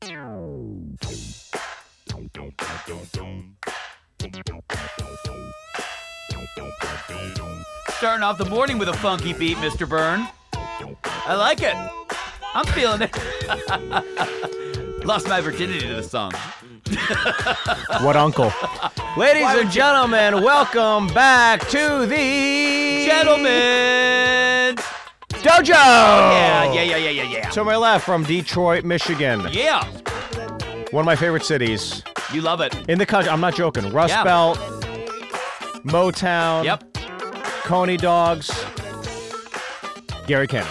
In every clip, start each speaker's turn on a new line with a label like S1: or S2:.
S1: Starting off the morning with a funky beat, Mr. Byrne. I like it. I'm feeling it. Lost my virginity to the song.
S2: What uncle? Ladies and gentlemen, welcome back to the
S1: Gentlemen!
S2: Dojo.
S1: Yeah, yeah, yeah, yeah, yeah, yeah.
S2: To my left from Detroit, Michigan,
S1: Yeah,
S2: one of my favorite cities
S1: you love it.
S2: in the country. I'm not joking. Rust
S1: Yeah.
S2: Belt, Motown,
S1: Yep.
S2: Coney Dogs, Gary Cannon.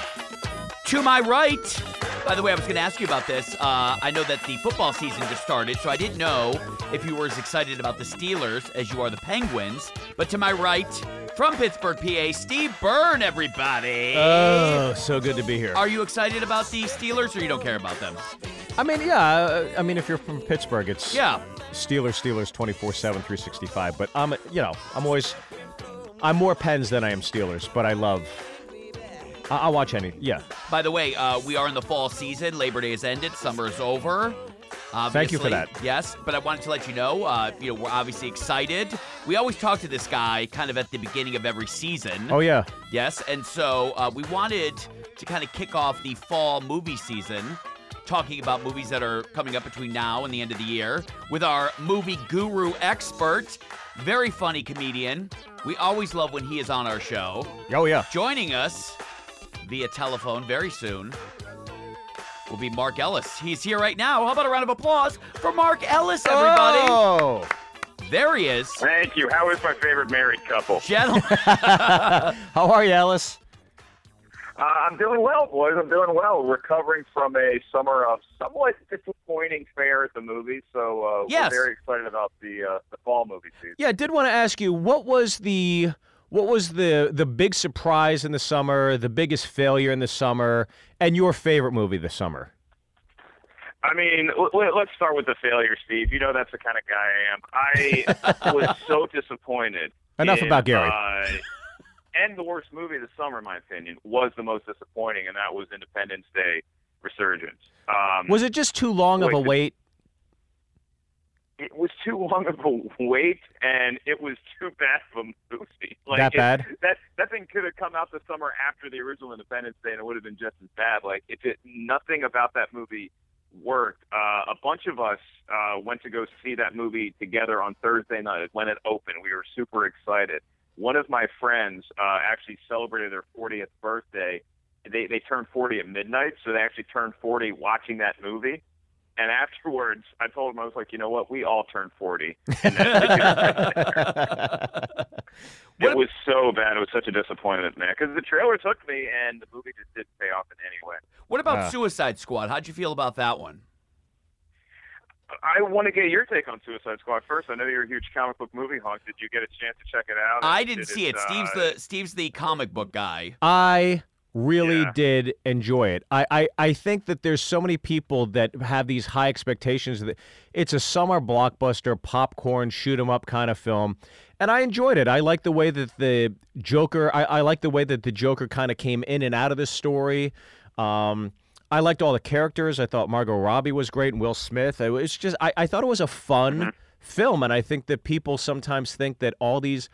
S1: To my right, by the way, I was going to ask you about this. Uh, I know that the football season just started, so I didn't know if you were as excited about the Steelers as you are the Penguins. But to my right, from Pittsburgh, PA, Steve Byrne, everybody.
S2: Oh, so good to be here.
S1: Are you excited about the Steelers or you don't care about them?
S2: I mean, yeah. uh, I mean, if you're from Pittsburgh, it's
S1: Yeah.
S2: Steelers, Steelers, 24/7, 365. But I'm, you know, I'm always, I'm more Pens than I am Steelers. But I love. I- I'll watch any. Yeah.
S1: By the way, uh, we are in the fall season. Labor Day has ended. Summer is over.
S2: Thank you for
S1: Obviously.
S2: that.
S1: Yes, but I wanted to let you know, uh, you know, we're obviously excited. We always talk to this guy kind of at the beginning of every season.
S2: Oh yeah.
S1: Yes, and so uh, we wanted to kind of kick off the fall movie season, talking about movies that are coming up between now and the end of the year with our movie guru expert, very funny comedian. We always love when he is on our show.
S2: Oh yeah.
S1: Joining us via telephone very soon will be Mark Ellis. He's here right now. How about a round of applause for Mark Ellis, everybody?
S2: Oh.
S1: There he is.
S3: Thank you. How is my favorite married couple?
S1: Gentlemen.
S2: How are you, Ellis?
S3: Uh, I'm doing well, boys. I'm doing well. Recovering from a summer of somewhat disappointing fare at the movies, so uh,
S1: Yes.
S3: we're very excited about the uh, the fall movie season.
S2: Yeah, I did want to ask you what was the what was the the big surprise in the summer, the biggest failure in the summer, and your favorite movie this summer?
S3: I mean, let's start with the failure, Steve. You know that's the kind of guy I am. I was so disappointed.
S2: Enough
S3: in,
S2: about Gary.
S3: Uh, and the worst movie of the summer, in my opinion, was the most disappointing, and that was Independence Day Resurgence. Um,
S2: Was it just too long of a
S3: wait? It was too long of a wait, and it was too bad of a movie. Like
S2: That
S3: it-
S2: bad?
S3: That that thing could have come out the summer after the original Independence Day, and it would have been just as bad. Like if it nothing about that movie worked. Uh, a bunch of us uh, went to go see that movie together on Thursday night when it opened. We were super excited. One of my friends uh, actually celebrated their 40th birthday. They they turned 40 at midnight, so they actually turned 40 watching that movie. And afterwards, I told him I was like, you know what? We all turned 40. And it was so bad. It was such a disappointment, man. Because the trailer took me, and the movie just didn't pay off in any way.
S1: What about
S2: Ah.
S1: Suicide Squad? How'd you feel about that one?
S3: I want to get your take on Suicide Squad first. I know you're a huge comic book movie hawk. Did you get a chance to check it out?
S1: I
S3: Did
S1: didn't see it. Steve's
S3: uh,
S1: the Steve's the comic book guy.
S2: I really
S3: Yeah.
S2: did enjoy it. I, I, I think that there's so many people that have these high expectations that it's a summer blockbuster, popcorn, shoot 'em up kind of film. And I enjoyed it. I like the way that the Joker I, I like the way that the Joker kind of came in and out of this story. Um I liked all the characters. I thought Margot Robbie was great and Will Smith. It was just I, I thought it was a fun film and I think that people sometimes think that all these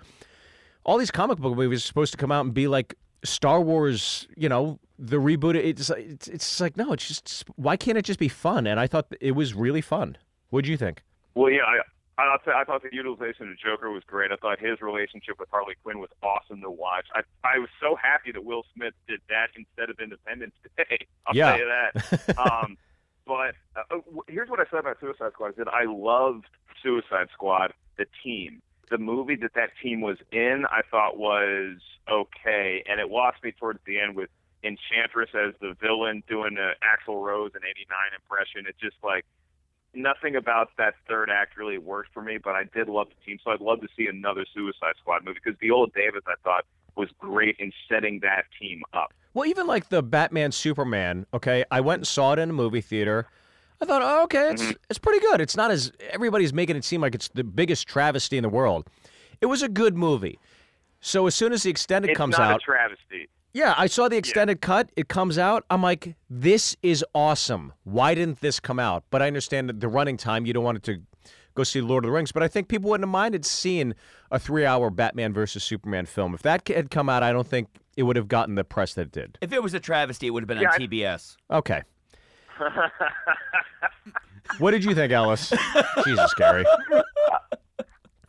S2: all these comic book movies are supposed to come out and be like Star Wars, you know, the reboot. It's it's it's like no, it's just why can't it just be fun? And I thought it was really fun. What'd you think?
S3: Well, yeah, I, I, thought- I thought the utilization of Joker was great. I thought his relationship with Harley Quinn was awesome to watch. I, I was so happy that Will Smith did that instead of Independence Day. I'll
S2: Yeah.
S3: tell you that. um, but uh, here's what I said about Suicide Squad: is that I loved Suicide Squad, the team. The movie that that team was in, I thought was okay, and it lost me towards the end with Enchantress as the villain doing an Axl Rose and '89 impression. It just like nothing about that third act really worked for me, but I did love the team, so I'd love to see another Suicide Squad movie because Viola Davis, I thought, was great in setting that team up.
S2: Well, even like the Batman Superman. Okay, I went and saw it in a movie theater. I thought, oh, okay, it's mm-hmm. it's pretty good. It's not as everybody's making it seem like it's the biggest travesty in the world. It was a good movie. So as soon as the extended
S3: It's
S2: comes
S3: not
S2: out,
S3: a travesty.
S2: Yeah, I saw the extended cut. It comes out. I'm like, this is awesome. Why didn't this come out? But I understand that the running time, you don't want it to go see Lord of the Rings. But I think people wouldn't have minded seeing a three hour Batman versus Superman film. If that had come out, I don't think it would have gotten the press that it did.
S1: If it was a travesty, it would have been
S3: Yeah,
S1: on
S3: I-
S1: TBS.
S2: Okay. What did you think, Ellis? Jesus, Gary.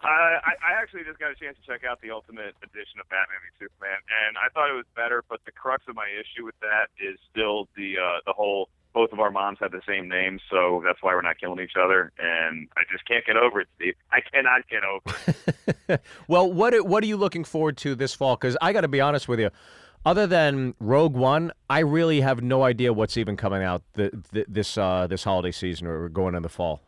S3: I, I I actually just got a chance to check out the Ultimate Edition of Batman v Superman, and I thought it was better. But the crux of my issue with that is still the uh, the whole. Both of our moms have the same name, so that's why we're not killing each other. And I just can't get over it, Steve. I cannot get over it.
S2: Well, what what are you looking forward to this fall? Because I got to be honest with you, other than Rogue One, I really have no idea what's even coming out th- th- this uh, this holiday season or going in the fall.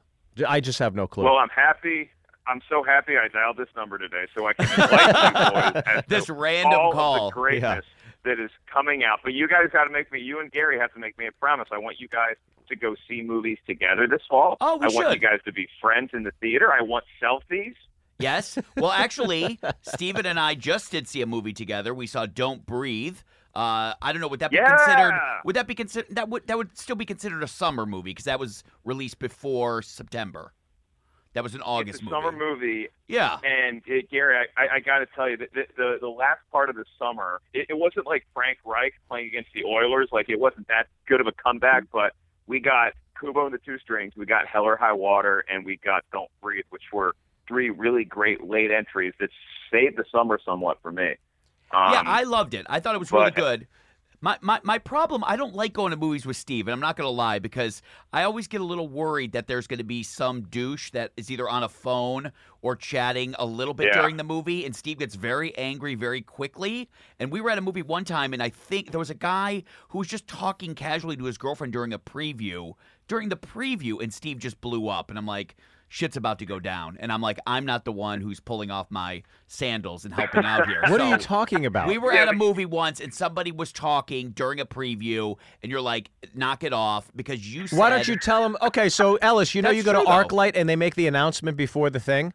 S2: I just have no clue.
S3: Well, I'm happy. I'm so happy I dialed this number today, so I can enlighten you boys to
S1: This random
S3: all
S1: call.
S3: of the greatness that is coming out. But you guys got to make me. You and Gary have to make me a promise. I want you guys to go see movies together this fall.
S1: Oh, we
S3: I want you guys to be friends in the theater. I want selfies.
S1: Yes. Well, actually, Steven and I just did see a movie together. We saw Don't Breathe. Uh, I don't know. Would that be
S3: Yeah!
S1: considered? Would that be considered? That would that would still be considered a summer movie because that was released before September. That was an August
S3: it's a
S1: movie.
S3: summer movie,
S1: Yeah.
S3: and it, Gary, I, I, I got to tell you that the, the the last part of the summer, it, it wasn't like Frank Reich playing against the Oilers. Like it wasn't that good of a comeback, but we got Kubo and the Two Strings, we got Hell or High Water, and we got Don't Breathe, which were three really great late entries that saved the summer somewhat for me. Um,
S1: yeah, I loved it. I thought it was really
S3: but-
S1: good. My, my my problem, I don't like going to movies with Steve, and I'm not going to lie because I always get a little worried that there's going to be some douche that is either on a phone or chatting a little bit
S3: Yeah.
S1: during the movie, and Steve gets very angry very quickly. And we were at a movie one time, and I think there was a guy who was just talking casually to his girlfriend during a preview. During the preview, and Steve just blew up, and I'm like, shit's about to go down. And I'm like, I'm not the one who's pulling off my sandals and helping out here.
S2: what are you talking about?
S1: we were
S3: Yeah,
S1: at a movie once and somebody was talking during a preview, and you're like, knock it off because you said.
S2: Why don't you tell them? Okay, so Ellis, you know you go to
S1: true, though.
S2: ArcLight and they make the announcement before the thing.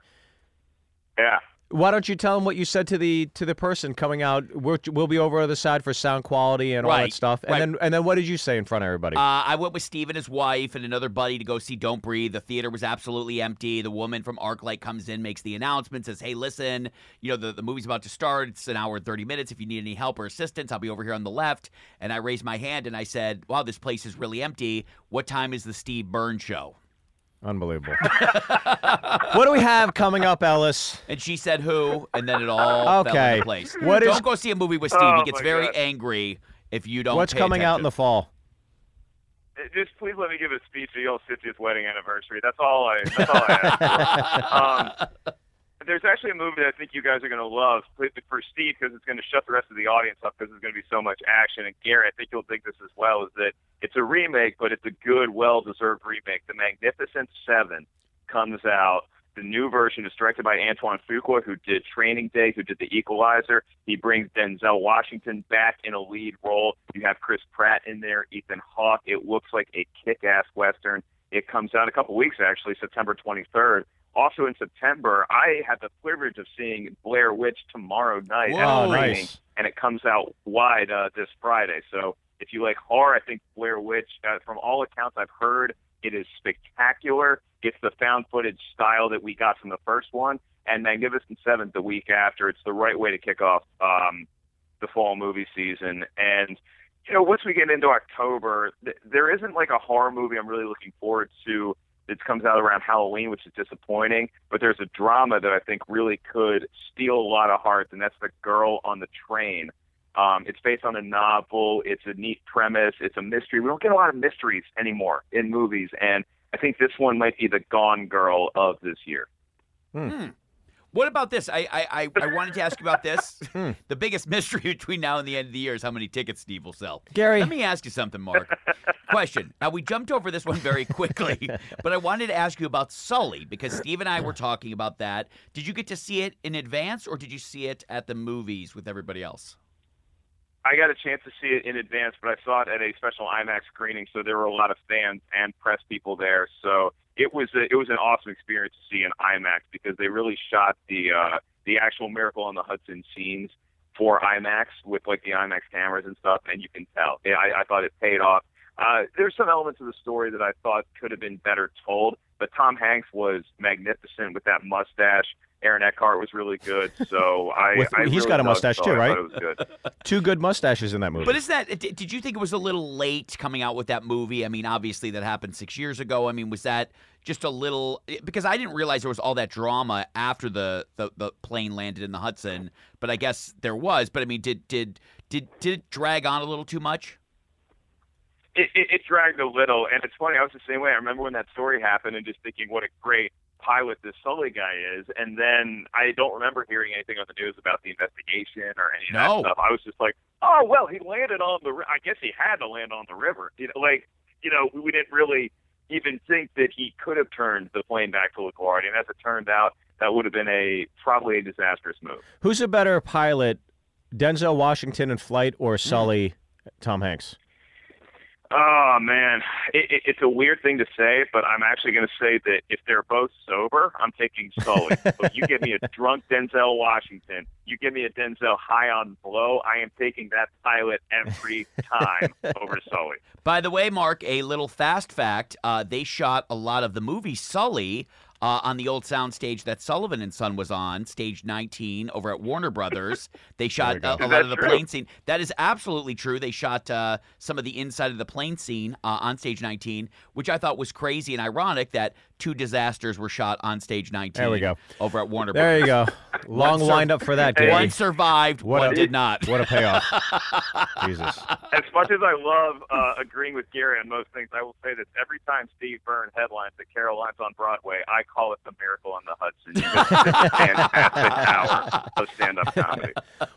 S3: yeah.
S2: Why don't you tell them what you said to the to the person coming out? We're, we'll be over on the side for sound quality and all that stuff. And
S1: right.
S2: then and then what did you say in front of everybody?
S1: Uh, I went with Steve and his wife and another buddy to go see Don't Breathe. The theater was absolutely empty. The woman from ArcLight comes in, makes the announcement, says, Hey, listen, you know, the, the movie's about to start. It's an hour and 30 minutes. If you need any help or assistance, I'll be over here on the left. And I raised my hand and I said, Wow, this place is really empty. What time is the Steve Byrne show?
S2: Unbelievable. what do we have coming up, Ellis?
S1: And she said, Who? And then it all fell
S2: Okay.
S1: into place.
S2: What is-
S1: don't go see a movie with Steve.
S3: Oh,
S1: he gets very
S3: God.
S1: angry if you don't.
S2: What's
S1: pay
S2: coming out in the fall?
S3: Uh, Just please let me give a speech at y'all's 50th wedding anniversary. That's all I. That's all I ask um, there's actually a movie that I think you guys are going to love for Steve because it's going to shut the rest of the audience up because there's going to be so much action. And Gary, I think you'll dig this as well. Is that it's a remake, but it's a good, well-deserved remake. The Magnificent Seven comes out. The new version is directed by Antoine Fuqua, who did Training Day, who did The Equalizer. He brings Denzel Washington back in a lead role. You have Chris Pratt in there, Ethan Hawke. It looks like a kick-ass western. It comes out a couple weeks, actually, September 23rd. Also in September, I had the privilege of seeing Blair Witch tomorrow night
S1: Whoa.
S2: Oh,
S3: a screening,
S2: nice.
S3: and it comes out wide uh, this Friday. So if you like horror, I think Blair Witch, uh, from all accounts I've heard, it is spectacular. It's the found footage style that we got from the first one, and Magnificent Seven the week after. It's the right way to kick off um, the fall movie season. And you know, once we get into October, th- there isn't like a horror movie I'm really looking forward to that comes out around Halloween, which is disappointing. But there's a drama that I think really could steal a lot of hearts, and that's The Girl on the Train. Um, it's based on a novel. It's a neat premise. It's a mystery. We don't get a lot of mysteries anymore in movies, and I think this one might be the Gone Girl of this year.
S1: What about this? I I, I, I wanted to ask you about this.
S2: Hmm.
S1: the biggest mystery between now and the end of the year is how many tickets Steve will sell.
S2: Gary,
S1: Let me ask you something, Mark. Question. Now we jumped over this one very quickly, but I wanted to ask you about Sully because Steve and I were talking about that. Did you get to see it in advance, or did you see it at the movies with everybody else?
S3: I got a chance to see it in advance, but I saw it at a special IMAX screening, so there were a lot of fans and press people there. So it was a, it was an awesome experience to see in IMAX because they really shot the uh, the actual Miracle on the Hudson scenes for IMAX with like the IMAX cameras and stuff, and you can tell. I, I thought it paid off. Uh, there's some elements of the story that I thought could have been better told, but Tom Hanks was magnificent with that mustache. Aaron Eckhart was really good, so I.
S2: With-
S3: I
S2: he's
S3: really
S2: got a mustache too, right?
S3: thought It was good.
S2: Two good mustaches in that movie.
S1: But is that? Did did you think it was a little late coming out with that movie? I mean, obviously that happened six years ago. I mean, was that just a little? Because I didn't realize there was all that drama after the the, the plane landed in the Hudson. But I guess there was. But I mean, did did did did it drag on a little too much?
S3: It, it, it dragged a little, and it's funny. I was the same way. I remember when that story happened, and just thinking what a great pilot this Sully guy is. And then I don't remember hearing anything on the news about the investigation or any of
S1: No.
S3: that stuff. I was just like, oh well, he landed on the. I guess he had to land on the river. You know, like you know, we didn't really even think that he could have turned the plane back to LaGuardia, and as it turned out, that would have been a probably a disastrous move.
S2: Who's a better pilot, Denzel Washington in Flight or
S3: Hmm.
S2: Sully, Tom Hanks?
S3: Oh man, it, it, it's a weird thing to say, but I'm actually going to say that if they're both sober, I'm taking Sully. but you give me a drunk Denzel Washington, you give me a Denzel high on blow, I am taking that pilot every time over Sully.
S1: By the way, Mark, a little fast fact: uh, they shot a lot of the movie Sully uh, on the old soundstage that Sullivan and Son was on, stage 19, over at Warner Brothers. They shot uh, a
S3: Is
S1: lot of the
S3: true?
S1: plane scene. That is absolutely true. They shot uh, some of the inside of the plane scene uh, on stage 19, which I thought was crazy and ironic that two disasters were shot on stage 19.
S2: There we go.
S1: Over at Warner Brothers.
S2: There you go. Long
S1: One
S2: wind up for that,
S3: Hey.
S1: One survived,
S2: What
S1: one
S2: a-
S1: did not.
S2: What a payoff. Jesus.
S3: As much as I love uh, agreeing with Gary on most things, I will say that every time Steve Byrne headlines at Caroline's on Broadway, I call it the Miracle on the Hudson. Because it's a fantastic hour of stand-up comedy.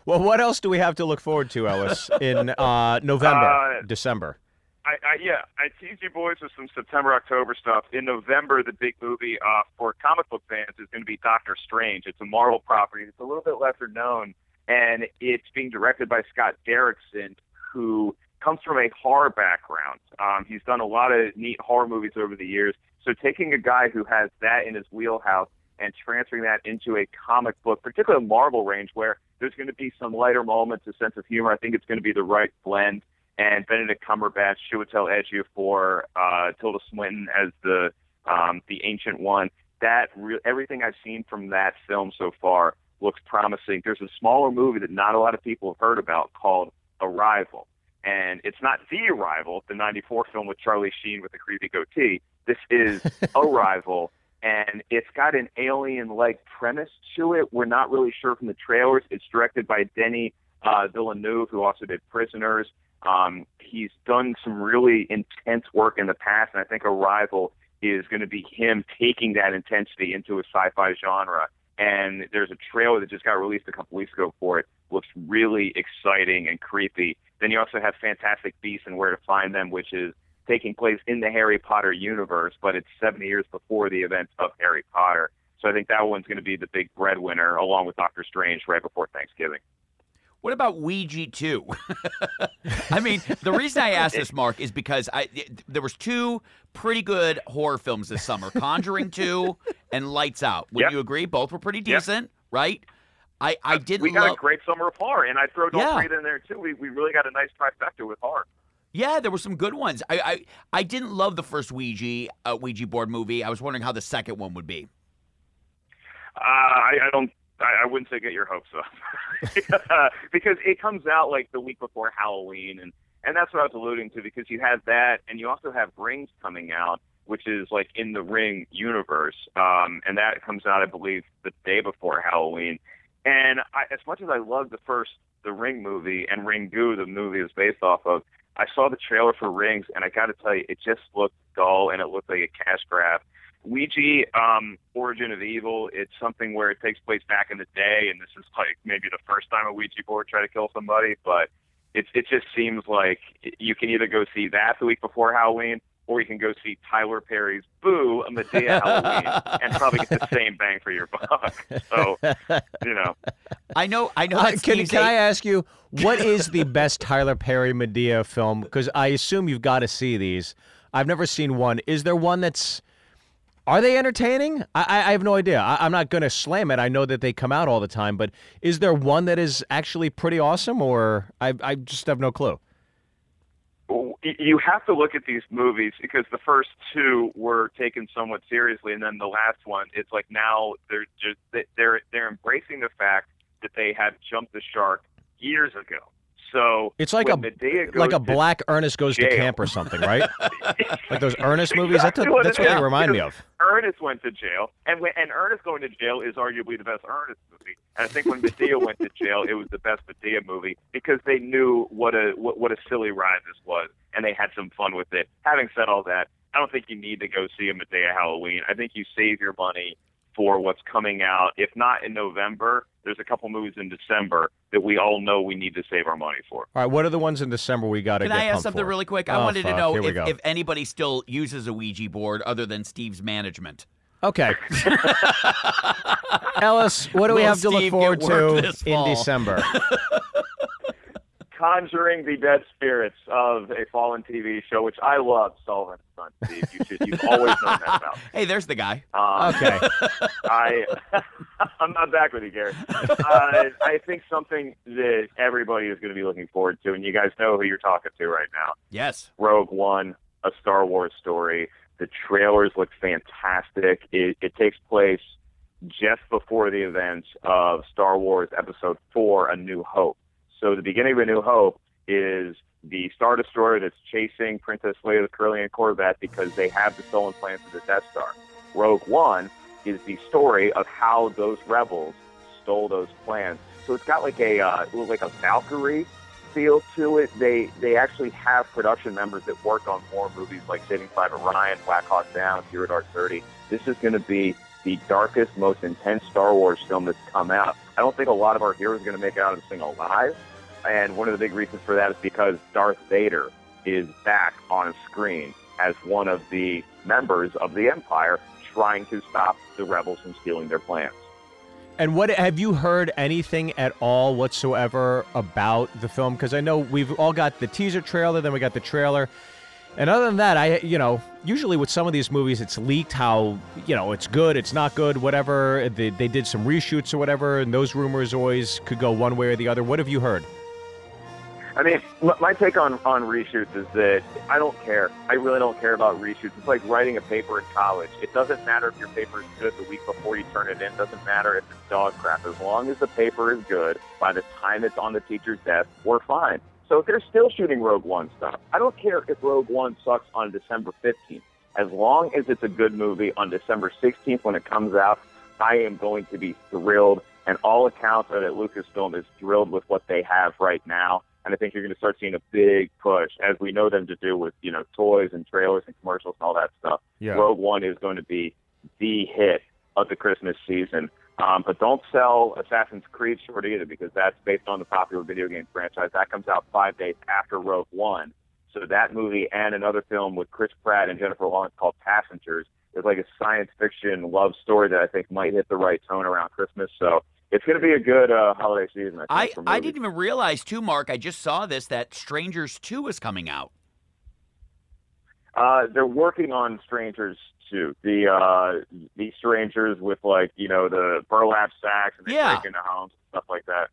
S2: Well, what else do we have to look forward to, Ellis, in uh, November,
S3: Uh,
S2: December?
S3: I, I yeah, I teased you boys with some September October stuff. In November, the big movie uh, for comic book fans is going to be Doctor Strange. It's a Marvel property. It's a little bit lesser known, and it's being directed by Scott Derrickson, who comes from a horror background. Um, he's done a lot of neat horror movies over the years. So taking a guy who has that in his wheelhouse and transferring that into a comic book, particularly a Marvel range, where there's going to be some lighter moments, a sense of humor. I think it's going to be the right blend and Benedict Cumberbatch, Chiwetel Ejiofor, uh, Tilda Swinton as the um, the Ancient One. That re- everything I've seen from that film so far looks promising. There's a smaller movie that not a lot of people have heard about called Arrival, and it's not The Arrival, the '94 film with Charlie Sheen with the creepy goatee. This is Arrival, and it's got an alien-like premise to it. We're not really sure from the trailers. It's directed by Denny uh, Villeneuve, who also did Prisoners. Um, he's done some really intense work in the past, and I think Arrival is going to be him taking that intensity into a sci-fi genre. And there's a trailer that just got released a couple weeks ago for it. Looks really exciting and creepy. Then you also have Fantastic Beasts and Where to Find Them, which is taking place in the Harry Potter universe, but it's 70 years before the events of Harry Potter. So I think that one's going to be the big breadwinner, along with Doctor Strange, right before Thanksgiving.
S1: What about Ouija 2? I mean, the reason I asked this, Mark, is because I there was two pretty good horror films this summer: Conjuring 2 and Lights Out. Would
S3: Yep.
S1: you agree? Both were pretty
S3: Yep.
S1: decent, right? I, I uh, didn't
S3: we got
S1: love.
S3: a great summer of horror, and I throw Don't
S1: Yeah.
S3: Breathe in there too. We, we really got a nice trifecta with horror.
S1: Yeah, there were some good ones. I I, I didn't love the first Ouija uh, Ouija board movie. I was wondering how the second one would be.
S3: Uh, I, I don't. I, wouldn't say get your hopes up because it comes out like the week before Halloween, and and that's what I was alluding to. Because you have that, and you also have Rings coming out, which is like in the Ring universe, um, and that comes out, I believe, the day before Halloween. And I, as much as I love the first the Ring movie and Ringu, the movie is based off of, I saw the trailer for Rings, and I got to tell you, it just looked dull and it looked like a cash grab. Ouija, um, Origin of Evil, it's something where it takes place back in the day, and this is like maybe the first time a Ouija board tried to kill somebody, but it it just seems like you can either go see that the week before Halloween, or you can go see Tyler Perry's Boo, a Madea Halloween, and probably get the same bang for your buck. So, you know,
S1: I know I know
S2: Uh, can
S1: Steve's
S2: can
S1: a-
S2: I ask you, what is the best Tyler Perry Madea film? Because I assume you've got to see these. I've never seen one. Is there one that's Are they entertaining? I, I have no idea. I, am not going to slam it. I know that they come out all the time, but is there one that is actually pretty awesome, or I, I just have no clue?
S3: You have to look at these movies because the first two were taken somewhat seriously, and then the last one, it's like now they're just they're they're embracing the fact that they had jumped the shark years ago. So
S2: it's like a like a black Ernest goes
S3: jail.
S2: to camp or something, right? like those Ernest movies. That's, a, that's what they remind me of.
S3: Ernest went to jail, and when, and Ernest going to jail is arguably the best Ernest movie. And I think when Madea went to jail, it was the best Madea movie because they knew what a what, what a silly ride this was, and they had some fun with it. Having said all that, I don't think you need to go see a Madea Halloween. I think you save your money for what's coming out. If not in November, there's a couple movies in December that we all know we need to save our money for.
S2: All right, what are the ones in December we got to
S1: Can I ask something
S2: for?
S1: really quick? I
S2: oh,
S1: wanted
S2: fuck.
S1: to know
S2: if,
S1: if anybody still uses a Ouija board other than Steve's management.
S2: Okay. Ellis, what do
S1: Will
S2: we have to
S1: Steve
S2: look forward to in? December?
S3: Conjuring the Dead Spirits of a fallen TV show, which I love, Sullivan and Son, Steve. You should, you've always known that about.
S1: Hey, there's the guy.
S3: Um,
S2: Okay.
S3: I I'm not back with you, Gary. Uh, I think something that everybody is going to be looking forward to, and you guys know who you're talking to right now.
S1: Yes.
S3: Rogue One, a Star Wars story. The trailers look fantastic. It, it takes place just before the events of Star Wars Episode 4, A New Hope. So the beginning of A New Hope is the Star Destroyer that's chasing Princess Leia, Leia's Corellian Corvette because they have the stolen plans of the Death Star. Rogue One is the story of how those rebels stole those plans. So it's got like a uh, like a Valkyrie feel to it. They they actually have production members that worked on more movies like Saving Private Ryan, Black Hawk Down, Zero Dark Thirty. This is going to be the darkest, most intense Star Wars film that's come out. I don't think a lot of our heroes are going to make it out of this thing alive. And one of the big reasons for that is because Darth Vader is back on screen as one of the members of the Empire trying to stop the rebels from stealing their plans.
S2: And what have you heard anything at all whatsoever about the film? Because I know we've all got the teaser trailer, then we got the trailer. And other than that, I you know usually with some of these movies, it's leaked how you know it's good, it's not good, whatever. They, they did some reshoots or whatever, and those rumors always could go one way or the other. What have you heard?
S3: I mean, my take on, on reshoots is that I don't care. I really don't care about reshoots. It's like writing a paper in college. It doesn't matter if your paper is good the week before you turn it in. It doesn't matter if it's dog crap. As long as the paper is good, by the time it's on the teacher's desk, we're fine. So if they're still shooting Rogue One stuff, I don't care if Rogue One sucks on December 15th. As long as it's a good movie on December 16th when it comes out, I am going to be thrilled. And all accounts are that Lucasfilm is thrilled with what they have right now. And I think you're going to start seeing a big push, as we know them to do with you know toys and trailers and commercials and all that stuff.
S2: Yeah.
S3: Rogue One is going to be the hit of the Christmas season. Um, but don't sell Assassin's Creed short either, because that's based on the popular video game franchise. That comes out five days after Rogue One. So that movie and another film with Chris Pratt and Jennifer Lawrence called Passengers is like a science fiction love story that I think might hit the right tone around Christmas. So it's going to be a good uh, holiday season. I,
S1: I,
S3: think, for
S1: I didn't even realize too, Mark. I just saw this that Strangers Two is coming out.
S3: Uh, they're working on Strangers too. The uh, these strangers with like you know the burlap sacks and they
S1: Yeah.
S3: break into homes and stuff like that.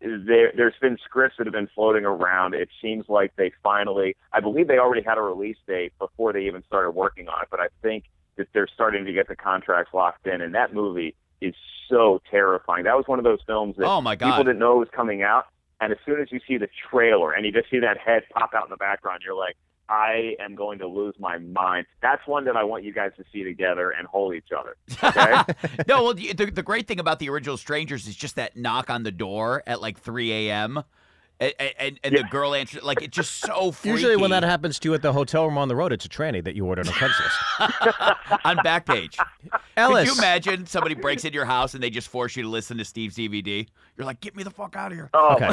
S3: There, there's been scripts that have been floating around. It seems like they finally, I believe they already had a release date before they even started working on it. But I think that they're starting to get the contracts locked in, and that movie is so terrifying. That was one of those films that
S1: Oh my God.
S3: people didn't know it was coming out. And as soon as you see the trailer and you just see that head pop out in the background, you're like, I am going to lose my mind. That's one that I want you guys to see together and hold each other. Okay?
S1: no, well, the, the the great thing about the original Strangers is just that knock on the door at like 3 a.m. And, and, and the girl answered like it's just so freaky.
S2: Usually, when that happens to you at the hotel room on the road, it's a tranny that you ordered on Craigslist.
S1: on Backpage.
S2: Ellis,
S1: Could you imagine somebody breaks into your house and they just force you to listen to Steve's DVD? You're like, get me the fuck out of here.
S3: Oh,
S2: Okay.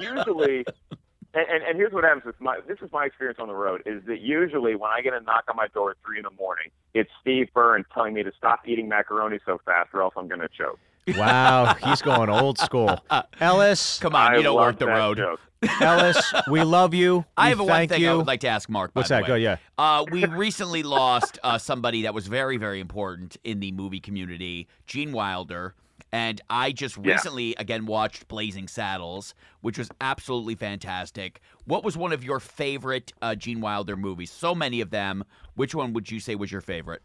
S3: usually, and, and, and here's what happens with my, this is my experience on the road, is that usually when I get a knock on my door at 3 in the morning, it's Steve Byrne telling me to stop eating macaroni so fast or else I'm going to choke.
S2: Wow, he's going old school. Ellis,
S1: Come on,
S3: I
S1: you don't work the road.
S3: joke.
S2: Ellis, we love you.
S1: I have a one thing
S2: you.
S1: I would like to ask Mark. by
S2: What's
S1: the
S2: that?
S1: way.
S2: Go, yeah.
S1: Uh, we recently lost uh, somebody that was very, very important in the movie community, Gene Wilder. And I just
S3: Yeah.
S1: recently again watched Blazing Saddles, which was absolutely fantastic. What was one of your favorite uh, Gene Wilder movies? So many of them. Which one would you say was your favorite?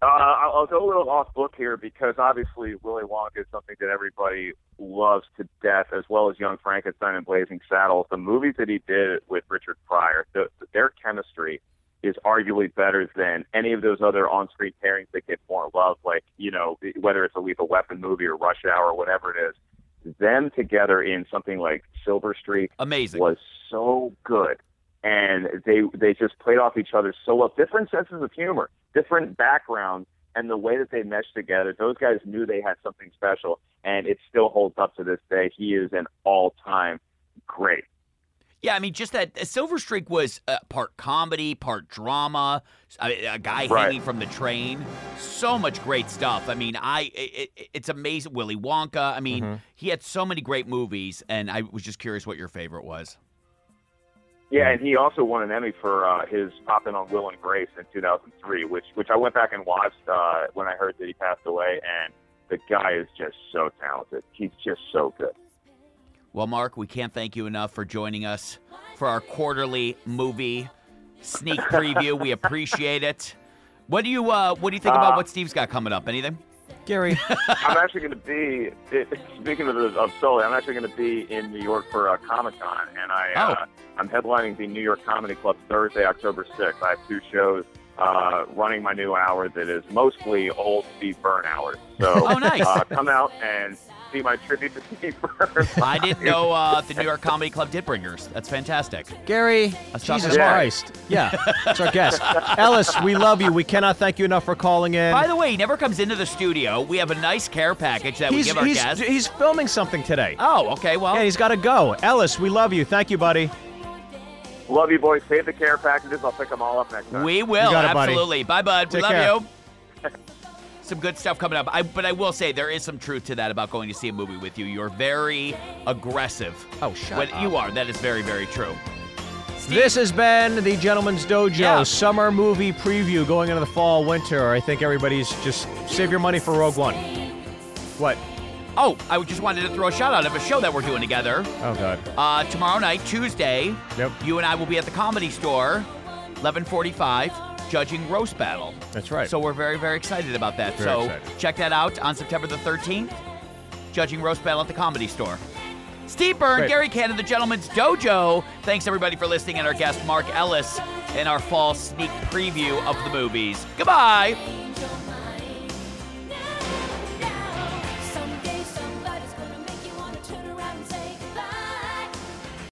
S3: Uh, I'll go a little off book here because obviously Willy Wonka is something that everybody loves to death, as well as Young Frankenstein and Blazing Saddles. The movies that he did with Richard Pryor, the, their chemistry is arguably better than any of those other on-screen pairings that get more love, like you know whether it's a Lethal Weapon movie or Rush Hour or whatever it is. Them together in something like Silver Streak
S1: Amazing.
S3: was so good, and they they just played off each other so well. Different senses of humor, different backgrounds, and the way that they meshed together. Those guys knew they had something special, and it still holds up to this day. He is an all-time great.
S1: Yeah, I mean, just that uh, Silver Streak was uh, part comedy, part drama. I mean, a guy
S3: Right.
S1: hanging from the train. So much great stuff. I mean, I it, it- it's amazing. Willy Wonka. I mean,
S2: Mhm.
S1: he had so many great movies, and I was just curious what your favorite was.
S3: Yeah, and he also won an Emmy for uh, his popping on Will and Grace in 2003, which which I went back and watched uh, when I heard that he passed away, and the guy is just so talented. He's just so good.
S1: Well, Mark, we can't thank you enough for joining us for our quarterly movie sneak preview. we appreciate it. What do you uh, What do you think about
S3: Uh,
S1: what Steve's got coming up? Anything?
S2: Gary,
S3: I'm actually going to be it, speaking of of Sully. I'm actually going to be in New York for uh, Comic Con, and I uh, I'm headlining the New York Comedy Club Thursday, October 6th. I have two shows uh, running my new hour that is mostly old Steve Byrne hours. So
S1: Oh, nice.
S3: uh, come out and see my tribute to Steve Byrne.
S1: I didn't know uh, the New York Comedy Club did bringers. That's fantastic.
S2: Gary,
S1: Let's
S2: Jesus
S3: about it.
S2: Christ. Yeah, it's our guest. Ellis, we love you. We cannot thank you enough for calling in.
S1: By the way, he never comes into the studio. We have a nice care package that we give our
S2: he's,
S1: guests.
S2: he's filming something today.
S1: Oh, okay. Well,
S2: Yeah, he's got to go. Ellis, we love you. Thank you, buddy.
S3: Love you, boys. Save the care packages. I'll pick them all up next time.
S1: we will
S2: You got it, buddy.
S1: absolutely. Bye, bud. we love
S2: care.
S1: you. Some good stuff coming up. I, but I will say there is some truth to that about going to see a movie with you. You're very aggressive.
S2: Oh, shut
S1: when
S2: up.
S1: You are. That is very, very true.
S2: This has been the Gentleman's Dojo
S1: Yeah.
S2: summer movie preview going into the fall, winter. I think everybody's just save your money for Rogue One. What?
S1: Oh, I just wanted to throw a shout out of a show that we're doing together.
S2: Oh, God.
S1: Uh, tomorrow night, Tuesday,
S2: Yep.
S1: you and I will be at the Comedy Store, 1145, judging Roast Battle.
S2: That's right.
S1: So we're very, very excited about that.
S2: Very
S1: so
S2: excited.
S1: check that out on September the 13th, judging Roast Battle at the Comedy Store. Steve Byrne,
S2: Great.
S1: Gary Cannon, the Gentleman's Dojo. Thanks everybody for listening, and our guest Mark Ellis in our fall sneak preview of the movies. Goodbye.